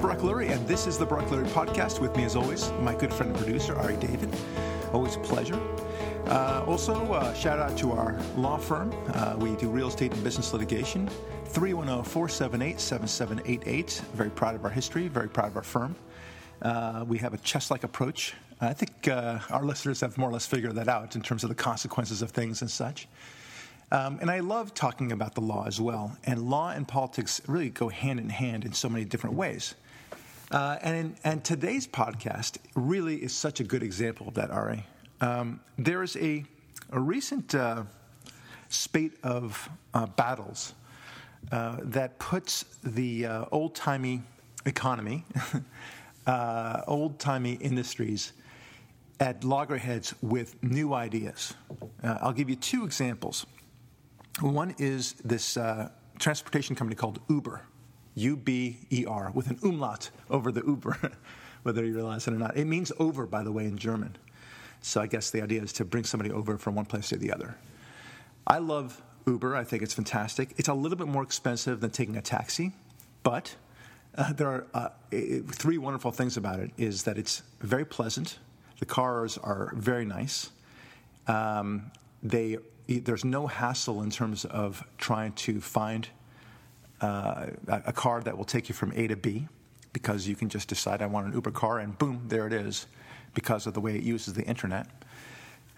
is Lurie, and this is the Barak Lurie Podcast. With me, as always, my good friend and producer, Ari David. Always a pleasure. Uh, also, uh, shout out to our law firm. Uh, we do real estate and business litigation. 310 478 7788. Very proud of our history, very proud of our firm. Uh, we have a chess like approach. I think uh, our listeners have more or less figured that out in terms of the consequences of things and such. Um, and I love talking about the law as well. And law and politics really go hand in hand in so many different ways. Uh, and, and today's podcast really is such a good example of that, Ari. Um, there is a, a recent uh, spate of uh, battles uh, that puts the uh, old timey economy, uh, old timey industries at loggerheads with new ideas. I'll give you two examples. One is this transportation company called Uber, U B E R, with an umlaut over the Uber, whether you realize it or not. It means over, by the way, in German. So I guess the idea is to bring somebody over from one place to the other. I love Uber. I think it's fantastic. It's a little bit more expensive than taking a taxi, but uh, there are uh, three wonderful things about it. Is that it's very pleasant. The cars are very nice. Um, they there's no hassle in terms of trying to find uh, a car that will take you from A to B because you can just decide I want an Uber car and boom, there it is because of the way it uses the internet.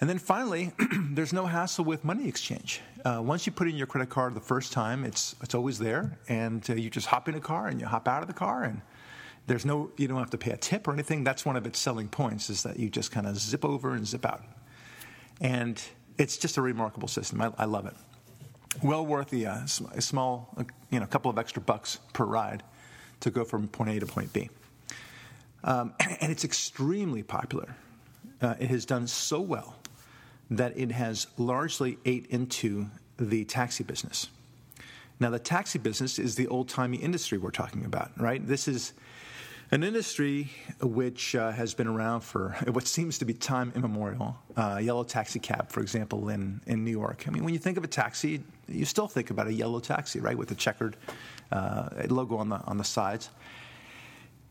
And then finally, there's no hassle with money exchange. Uh, once you put in your credit card the first time, it's it's always there, and uh, you just hop in a car and you hop out of the car, and there's no you don't have to pay a tip or anything. That's one of its selling points is that you just kind of zip over and zip out. And it's just a remarkable system. I, I love it. Well worth the uh, a small, uh, you know, couple of extra bucks per ride to go from point A to point B. Um, and it's extremely popular. Uh, it has done so well that it has largely ate into the taxi business. Now, the taxi business is the old timey industry we're talking about, right? This is an industry which uh, has been around for what seems to be time immemorial. Uh, yellow taxi cab, for example, in, in New York. I mean, when you think of a taxi, you still think about a yellow taxi, right, with the checkered uh, logo on the on the sides.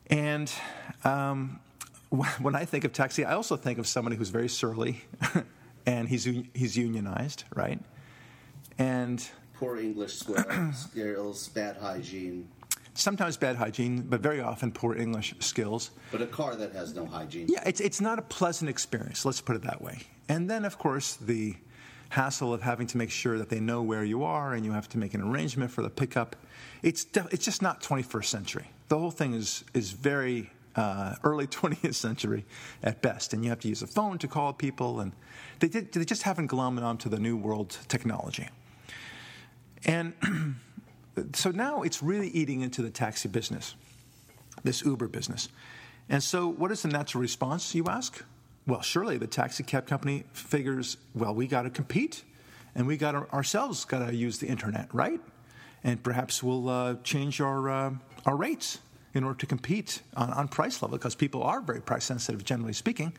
And um, when I think of taxi, I also think of somebody who's very surly, and he's he's unionized, right? And poor English skills, bad hygiene sometimes bad hygiene, but very often poor English skills. But a car that has no hygiene. Yeah, it's, it's not a pleasant experience, let's put it that way. And then, of course, the hassle of having to make sure that they know where you are and you have to make an arrangement for the pickup. It's, it's just not 21st century. The whole thing is, is very uh, early 20th century at best, and you have to use a phone to call people, and they, did, they just haven't glommed onto the new world technology. And so now it's really eating into the taxi business, this Uber business. And so, what is the natural response, you ask? Well, surely the taxi cab company figures, well, we got to compete, and we got ourselves got to use the internet, right? And perhaps we'll uh, change our uh, our rates in order to compete on, on price level, because people are very price sensitive, generally speaking.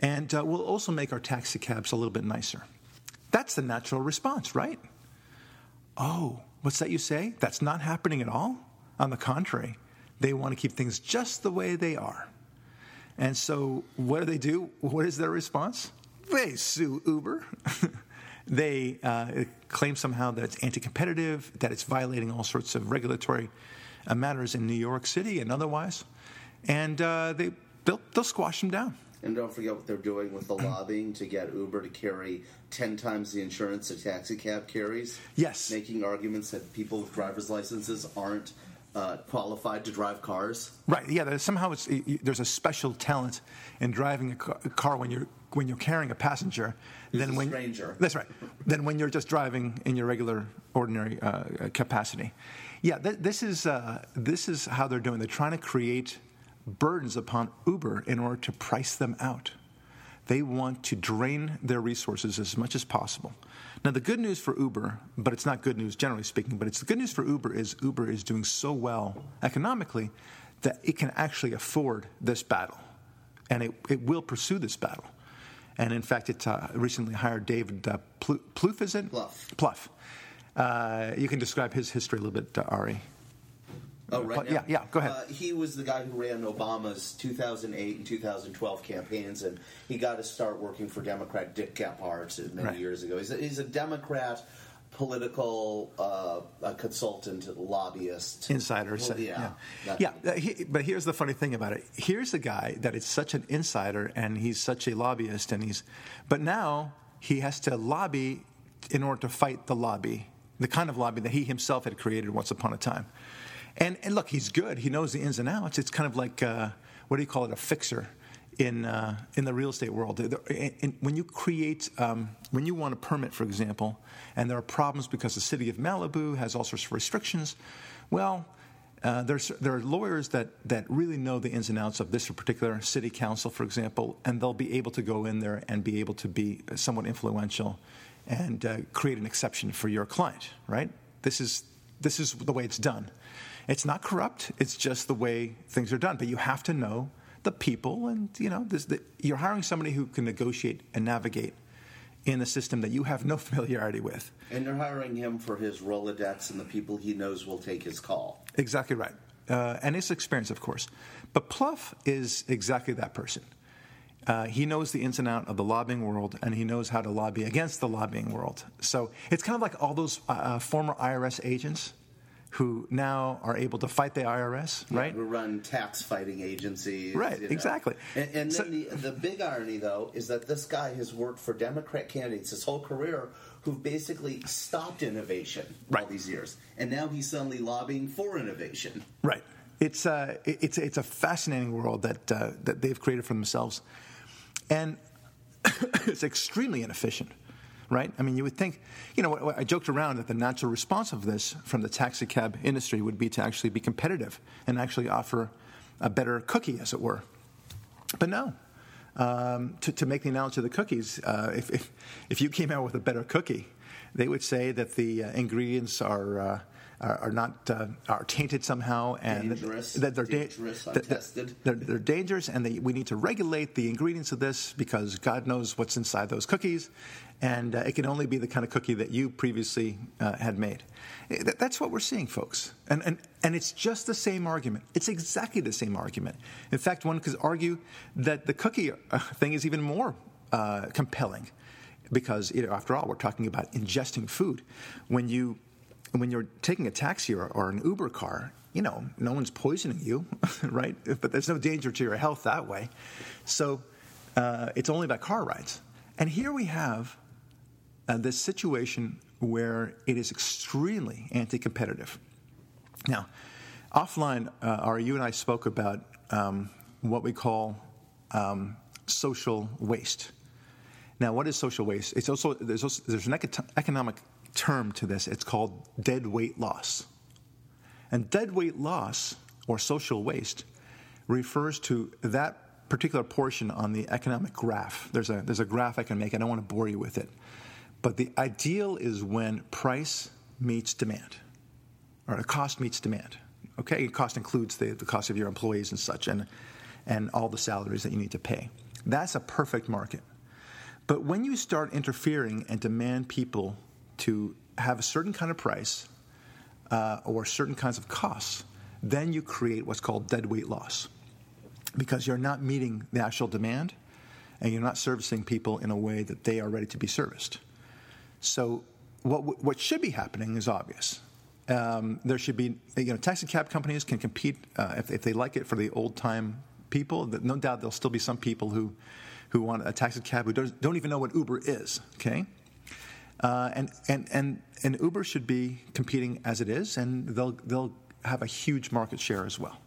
And uh, we'll also make our taxi cabs a little bit nicer. That's the natural response, right? Oh, What's that you say? That's not happening at all? On the contrary, they want to keep things just the way they are. And so, what do they do? What is their response? They sue Uber. they uh, claim somehow that it's anti competitive, that it's violating all sorts of regulatory uh, matters in New York City and otherwise. And uh, they, they'll, they'll squash them down. And don't forget what they're doing with the lobbying to get Uber to carry 10 times the insurance a taxi cab carries. Yes. Making arguments that people with driver's licenses aren't uh, qualified to drive cars. Right. Yeah. Somehow it's there's a special talent in driving a car when you're when you're carrying a passenger. Than when stranger. That's right. Than when you're just driving in your regular, ordinary uh, capacity. Yeah. Th- this is uh, this is how they're doing. They're trying to create burdens upon Uber in order to price them out. They want to drain their resources as much as possible. Now, the good news for Uber, but it's not good news generally speaking, but it's the good news for Uber is Uber is doing so well economically that it can actually afford this battle. And it, it will pursue this battle. And in fact, it uh, recently hired David uh, Plouffe, is it? Plouffe. Plouffe. Uh, you can describe his history a little bit, uh, Ari. Oh, right. Yeah, now? yeah. Go ahead. Uh, he was the guy who ran Obama's 2008 and 2012 campaigns, and he got to start working for Democrat Dick Gephardt many Right. years ago. He's a, he's a Democrat political uh, a consultant, lobbyist, insider. Well, yeah, yeah. Yeah, he- but here's the funny thing about it. Here's a guy that is such an insider and he's such a lobbyist, and he's, but now he has to lobby in order to fight the lobby, the kind of lobby that he himself had created once upon a time. And, and look, he's good. He knows the ins and outs. It's kind of like uh, what do you call it? A fixer in uh, in the real estate world. In- when you create, um, when you want a permit, for example, and there are problems because the city of Malibu has all sorts of restrictions, well. Uh, there's, there are lawyers that, that really know the ins and outs of this particular city council, for example, and they'll be able to go in there and be able to be somewhat influential and uh, create an exception for your client, right? This is, this is the way it's done. It's not corrupt, it's just the way things are done. But you have to know the people, and you know, this, the, you're hiring somebody who can negotiate and navigate in a system that you have no familiarity with. and you're hiring him for his Rolodex and the people he knows will take his call. Exactly right. Uh, and his experience, of course. But Plouffe is exactly that person. Uh, he knows the ins and out of the lobbying world, and he knows how to lobby against the lobbying world. So it's kind of like all those uh, uh, former IRS agents who now are able to fight the IRS, right? Who run tax fighting agencies. Right, you know. exactly. And, and then So- the, the big irony, though, is that this guy has worked for Democrat candidates his whole career who've basically stopped innovation all Right. these years. And now he's suddenly lobbying for innovation. Right. It's uh, it- it's it's a fascinating world that uh, that they've created for themselves, and it's extremely inefficient. Right? I mean, you would think, you know, I joked around that the natural response of this from the taxi cab industry would be to actually be competitive and actually offer a better cookie, as it were. But no. Um, to, to make the analogy of the cookies, uh, if, if, if you came out with a better cookie, they would say that the uh, ingredients are, uh, are, are not uh, are tainted somehow and that- Dangerous, that they're da- dangerous, that- untested. They're, they're dangerous, and they, we need to regulate the ingredients of this because God knows what's inside those cookies, and uh, it can only be the kind of cookie that you previously uh, had made. Eh, that- That's what we're seeing, folks, and, and and it's just the same argument. It's exactly the same argument. In fact, one could argue that the cookie uh, thing is even more uh, compelling because, you know, after all, we're talking about ingesting food. When you when you're taking a taxi or, or an Uber car, you know, no one's poisoning you, right? But there's no danger to your health that way. So uh, it's only about car rides. And here we have uh, this situation where it is extremely anti competitive. Now, offline, uh, you and I spoke about um, what we call um, social waste. Now, what is social waste? It's also there's also, there's an eco- economic term to this. It's called dead weight loss. And dead weight loss or social waste refers to that particular portion on the economic graph. There's a there's a graph I can make. I don't want to bore you with it, but the ideal is when price meets demand, or the cost meets demand. Okay, cost includes the, the cost of your employees and such, and and all the salaries that you need to pay. That's a perfect market. But when you start interfering and demand people to have a certain kind of price uh, or certain kinds of costs, then you create what's called dead weight loss because you're not meeting the actual demand and you're not servicing people in a way that they are ready to be serviced. So, what, what should be happening is obvious. Um, there should be, you know, taxi cab companies can compete uh, if, if they like it for the old time people. No doubt there'll still be some people who, who want a taxi cab who don't, don't even know what Uber is. Okay, uh, and, and, and, and Uber should be competing as it is, and they'll, they'll have a huge market share as well.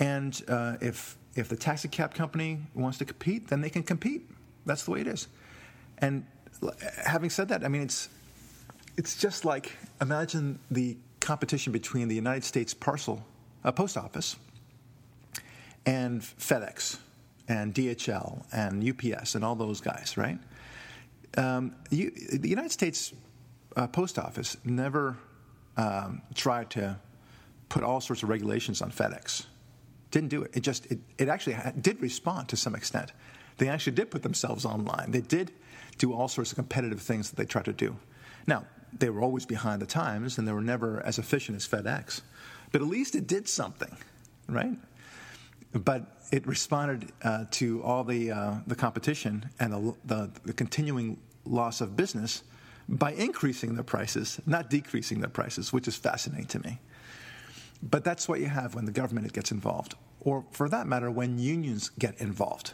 And uh, if, if the taxi cab company wants to compete, then they can compete. That's the way it is. And having said that, I mean, it's, it's just like imagine the competition between the United States Parcel uh, Post Office and FedEx and DHL and UPS and all those guys, right? Um, you, the United States uh, Post Office never um, tried to put all sorts of regulations on FedEx. Didn't do it. It just it, it actually did respond to some extent. They actually did put themselves online. They did do all sorts of competitive things that they tried to do. Now they were always behind the times, and they were never as efficient as FedEx. but at least it did something, right? But it responded uh, to all the uh, the competition and the, the, the continuing loss of business by increasing their prices, not decreasing their prices, which is fascinating to me. But that's what you have when the government gets involved, or for that matter, when unions get involved.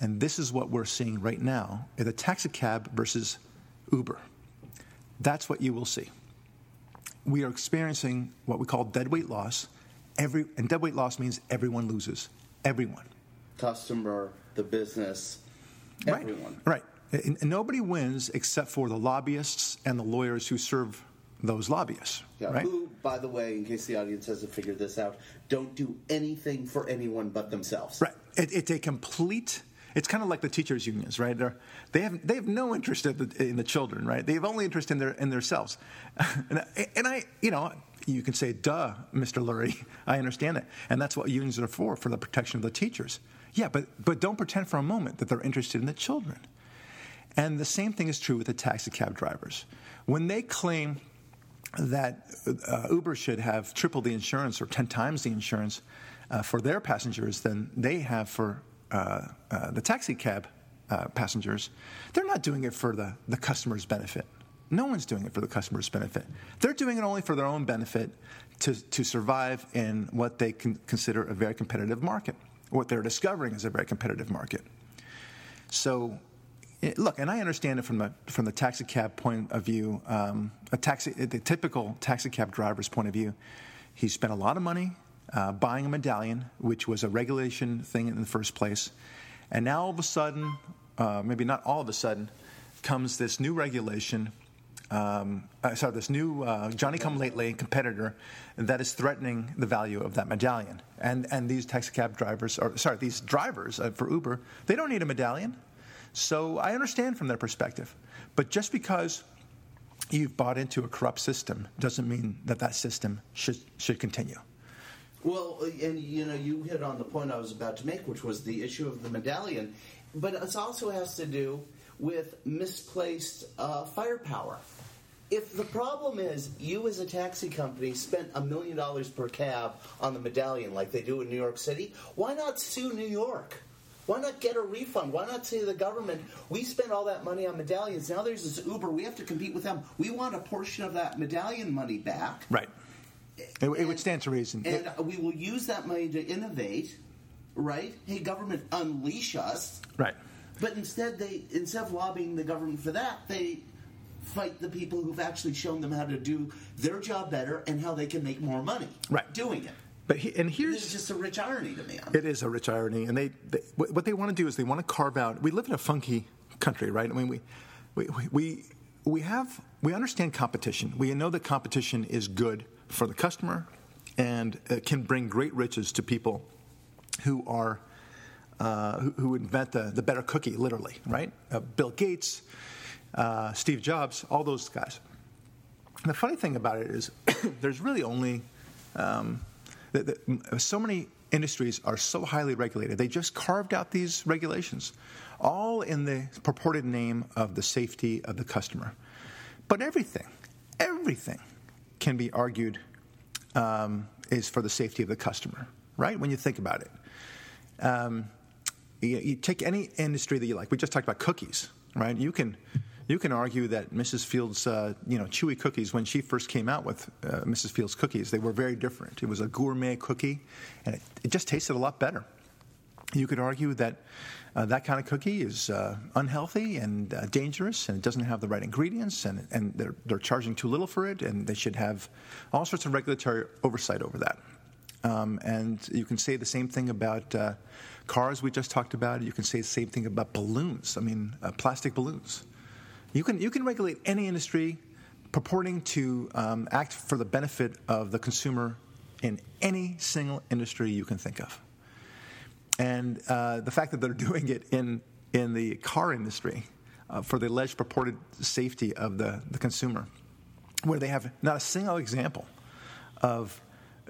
And this is what we're seeing right now in the taxi cab versus Uber. That's what you will see. We are experiencing what we call deadweight loss. Every, and deadweight loss means everyone loses. Everyone. Customer, the business, Right. everyone. Right. And, and nobody wins except for the lobbyists and the lawyers who serve those lobbyists. Yeah, right? Who, by the way, in case the audience hasn't figured this out, don't do anything for anyone but themselves. Right. It, it's a complete. It's kind of like the teachers' unions, right? They're, they have they have no interest in the, in the children, right? They have only interest in their in themselves. and, I, and I, you know, you can say, "Duh, Mr. Lurie," I understand that, and that's what unions are for, for the protection of the teachers. Yeah, but but don't pretend for a moment that they're interested in the children. And the same thing is true with the taxi cab drivers. When they claim that uh, Uber should have triple the insurance or 10 times the insurance uh, for their passengers than they have for uh, uh, the taxi cab uh, passengers, they're not doing it for the, the customer's benefit. No one's doing it for the customer's benefit. They're doing it only for their own benefit to, to survive in what they consider a very competitive market. What they're discovering is a very competitive market. So look, and I understand it from the from the taxi cab point of view. Um, a taxi, the typical taxi cab driver's point of view, he spent a lot of money uh, buying a medallion, which was a regulation thing in the first place, and now all of a sudden, uh, maybe not all of a sudden, comes this new regulation. Um, uh, sorry, this new uh, Johnny Come Lately competitor that is threatening the value of that medallion. And and these taxi cab drivers, or sorry, these drivers uh, for Uber, they don't need a medallion. So I understand from their perspective. But just because you've bought into a corrupt system doesn't mean that that system should, should continue. Well, and you know, you hit on the point I was about to make, which was the issue of the medallion, but it also has to do with misplaced uh, firepower. If the problem is you, as a taxi company, spent a million dollars per cab on the medallion like they do in New York City, why not sue New York? Why not get a refund? Why not say to the government, we spent all that money on medallions, now there's this Uber, we have to compete with them. We want a portion of that medallion money back. Right. It, it would stand to reason. And we will use that money to innovate, right? Hey, government, unleash us. right. But instead, they instead of lobbying the government for that, they fight the people who've actually shown them how to do their job better and how they can make more money. Right. doing it. But he, and It's here's just a rich irony to me. It is a rich irony, and they, they what what they want to do is they want to carve out. We live in a funky country, right? I mean, we we we we have we understand competition. We know that competition is good for the customer, and it can bring great riches to people who are uh, who, who invent the, the better cookie, literally, right? Uh, Bill Gates, uh, Steve Jobs, all those guys. And the funny thing about it is, there's really only um, that, that so many industries are so highly regulated. They just carved out these regulations, all in the purported name of the safety of the customer. But everything, everything can be argued um, is for the safety of the customer, right? When you think about it. Um, you, you take any industry that you like. We just talked about cookies, right? You can you can argue that Mrs. Fields, uh, you know, chewy cookies when she first came out with uh, Mrs. Fields cookies, they were very different. It was a gourmet cookie, and it, it just tasted a lot better. You could argue that uh, that kind of cookie is uh, unhealthy and uh, dangerous, and it doesn't have the right ingredients, and, and they're, they're charging too little for it, and they should have all sorts of regulatory oversight over that. Um, and you can say the same thing about uh, cars we just talked about. You can say the same thing about balloons. I mean, uh, plastic balloons. You can you can regulate any industry purporting to um, act for the benefit of the consumer in any single industry you can think of. And uh, the fact that they're doing it in in the car industry uh, for the alleged purported safety of the, the consumer, where they have not a single example of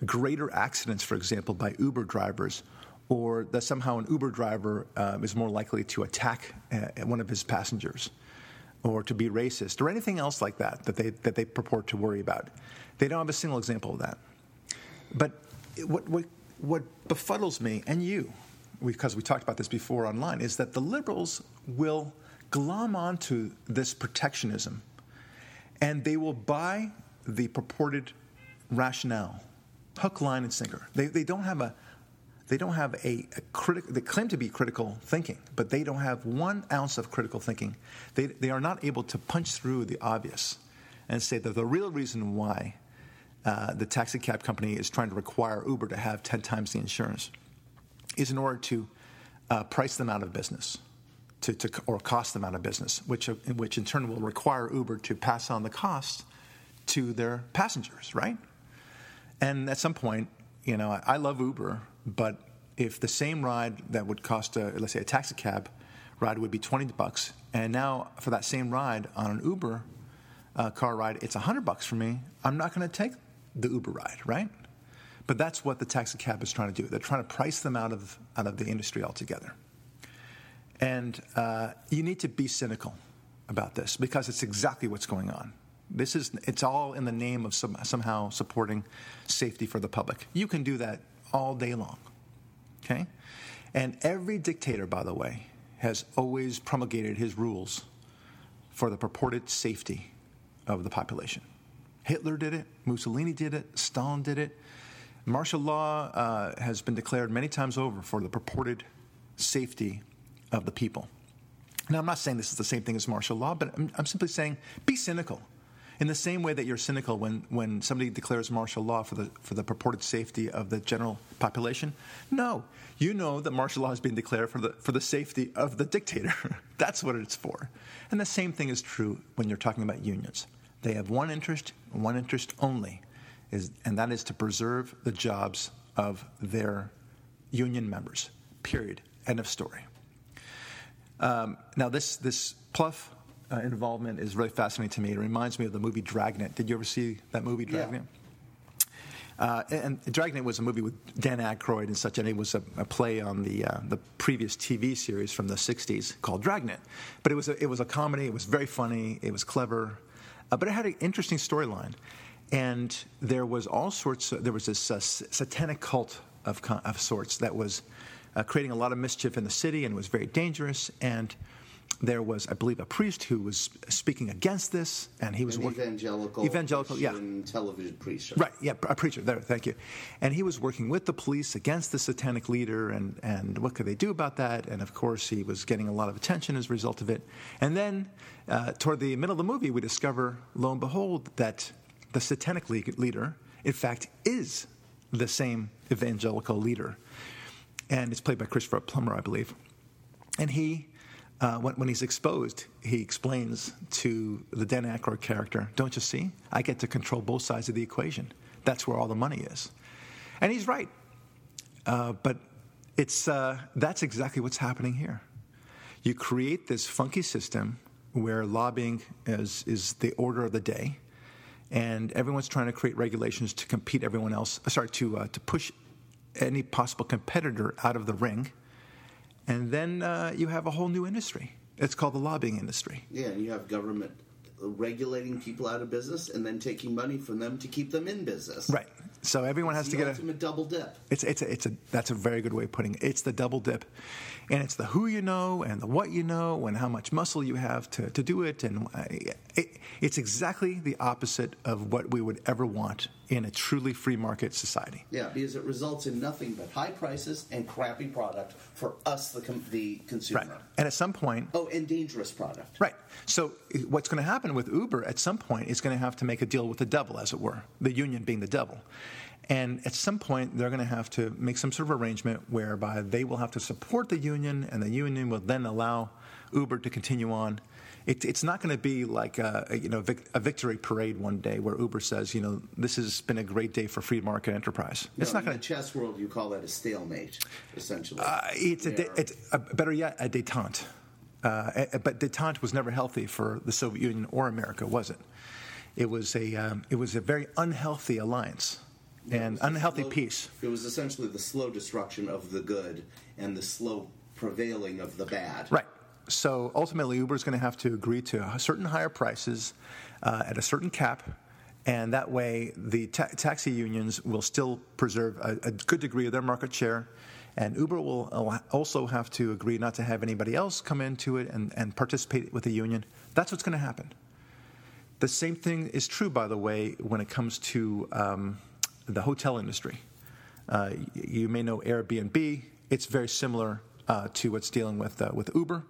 greater accidents, for example, by Uber drivers, or that somehow an Uber driver uh, is more likely to attack uh, one of his passengers, or to be racist, or anything else like that that they that they purport to worry about. They don't have a single example of that. But what, what, what befuddles me and you, because we talked about this before online, is that the liberals will glom onto this protectionism and they will buy the purported rationale, hook, line, and sinker. They, they don't have a they don't have a, a critical they claim to be critical thinking but they don't have one ounce of critical thinking they, they are not able to punch through the obvious and say that the real reason why uh, the taxi cab company is trying to require uber to have 10 times the insurance is in order to uh, price them out of business to, to, or cost them out of business, which, which in turn will require Uber to pass on the costs to their passengers, right? And at some point, you know, I, I love Uber, but if the same ride that would cost, a, let's say, a taxi cab ride would be 20 bucks, and now for that same ride on an Uber uh, car ride, it's 100 bucks for me, I'm not going to take the Uber ride, right? But that's what the taxi cab is trying to do. They're trying to price them out of, out of the industry altogether. And uh, you need to be cynical about this because it's exactly what's going on. This is it's all in the name of some, somehow supporting safety for the public. You can do that all day long. Okay? And every dictator, by the way, has always promulgated his rules for the purported safety of the population. Hitler did it, Mussolini did it, Stalin did it. Martial law uh, has been declared many times over for the purported safety of the people. Now, I'm not saying this is the same thing as martial law, but I'm, I'm simply saying be cynical. In the same way that you're cynical when, when somebody declares martial law for the, for the purported safety of the general population, no. You know that martial law is being declared for the, for the safety of the dictator. That's what it's for. And the same thing is true when you're talking about unions. They have one interest, one interest only, is, and that is to preserve the jobs of their union members. Period. End of story. Um, now, this this Plouffe uh, involvement is really fascinating to me. It reminds me of the movie Dragnet. Did you ever see that movie, Dragnet? Yeah. Uh, and Dragnet was a movie with Dan Aykroyd and such, and it was a, a play on the uh, the previous TV series from the '60s called Dragnet. But it was a, it was a comedy. It was very funny. It was clever, uh, but it had an interesting storyline. And there was all sorts. Of, there was this uh, satanic cult of of sorts that was uh, creating a lot of mischief in the city and was very dangerous. And there was, I believe, a priest who was speaking against this, and he was An working, evangelical, evangelical, yeah, television preacher, right? Yeah, a preacher. There, thank you. And he was working with the police against the satanic leader, and and what could they do about that? And of course, he was getting a lot of attention as a result of it. And then, uh, toward the middle of the movie, we discover, lo and behold, that the satanic leader, in fact, is the same evangelical leader and it's played by Christopher Plummer, I believe. And he, uh, when, when, he's exposed, he explains to the Dan Aykroyd character, "Don't you see? I get to control both sides of the equation. That's where all the money is." And he's right. Uh, but it's uh, that's exactly what's happening here. You create this funky system where lobbying is is the order of the day, and everyone's trying to create regulations to compete everyone else. Sorry, to uh, to push any possible competitor out of the ring. And then uh, you have a whole new industry. It's called the lobbying industry. Yeah, and you have government regulating people out of business and then taking money from them to keep them in business. Right. So everyone it's has to get a double dip. It's it's a, it's a that's a very good way of putting it. It's the double dip, and it's the who you know and the what you know and how much muscle you have to, to do it, and uh, it, it's exactly the opposite of what we would ever want in a truly free market society. Yeah, because it results in nothing but high prices and crappy product for us, the com- the consumer. Right. And at some point, oh, and dangerous product. Right. So what's going to happen with Uber at some point is going to have to make a deal with the devil, as it were, the union being the devil. And at some point, they're going to have to make some sort of arrangement whereby they will have to support the union, and the union will then allow Uber to continue on. It, it's not going to be like a, you know vic, a victory parade one day where Uber says, you know, this has been a great day for free market enterprise. No, it's not going to chess world. You call that a stalemate, essentially. Uh, it's, a, it's a, better yet a détente. Uh, but détente was never healthy for the Soviet Union or America, was it? It was a um, it was a very unhealthy alliance and unhealthy slow, peace. It was essentially the slow destruction of the good and the slow prevailing of the bad. Right. So ultimately, Uber is going to have to agree to certain higher prices uh, at a certain cap, And that way, the ta- taxi unions will still preserve a, a good degree of their market share. And Uber will also have to agree not to have anybody else come into it and, and participate with the union. That's what's going to happen. The same thing is true, by the way, when it comes to um, the hotel industry. Uh, you may know Airbnb. It's very similar uh, to what's dealing with uh, with Uber.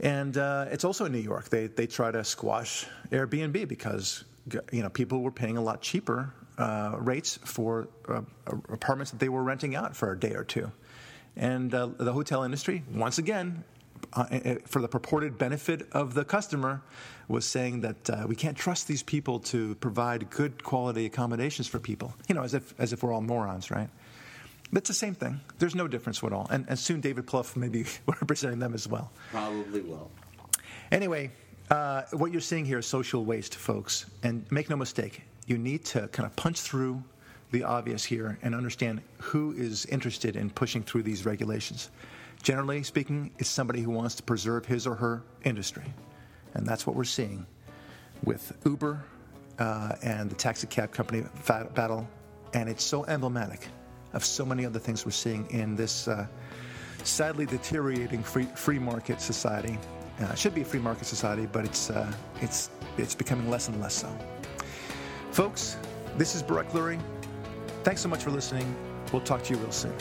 And uh, it's also in New York. They they try to squash Airbnb because you know people were paying a lot cheaper uh, rates for uh, apartments that they were renting out for a day or two. And uh, the hotel industry, once again, uh, for the purported benefit of the customer, was saying that uh, we can't trust these people to provide good quality accommodations for people. You know, as if as if we're all morons, right? But it's the same thing. There's no difference at all. And, and soon David Plouffe may be representing them as well. Probably will. Anyway, uh, what you're seeing here is social waste, folks. And make no mistake, you need to kind of punch through the obvious here and understand who is interested in pushing through these regulations. Generally speaking, it's somebody who wants to preserve his or her industry. And that's what we're seeing with Uber uh, and the taxi cab company battle. And it's so emblematic of so many other things we're seeing in this uh, sadly deteriorating free, free market society. Uh, it should be a free market society, but it's, uh, it's, it's becoming less and less so. Folks, this is Barak Lurie. Thanks so much for listening. We'll talk to you real soon.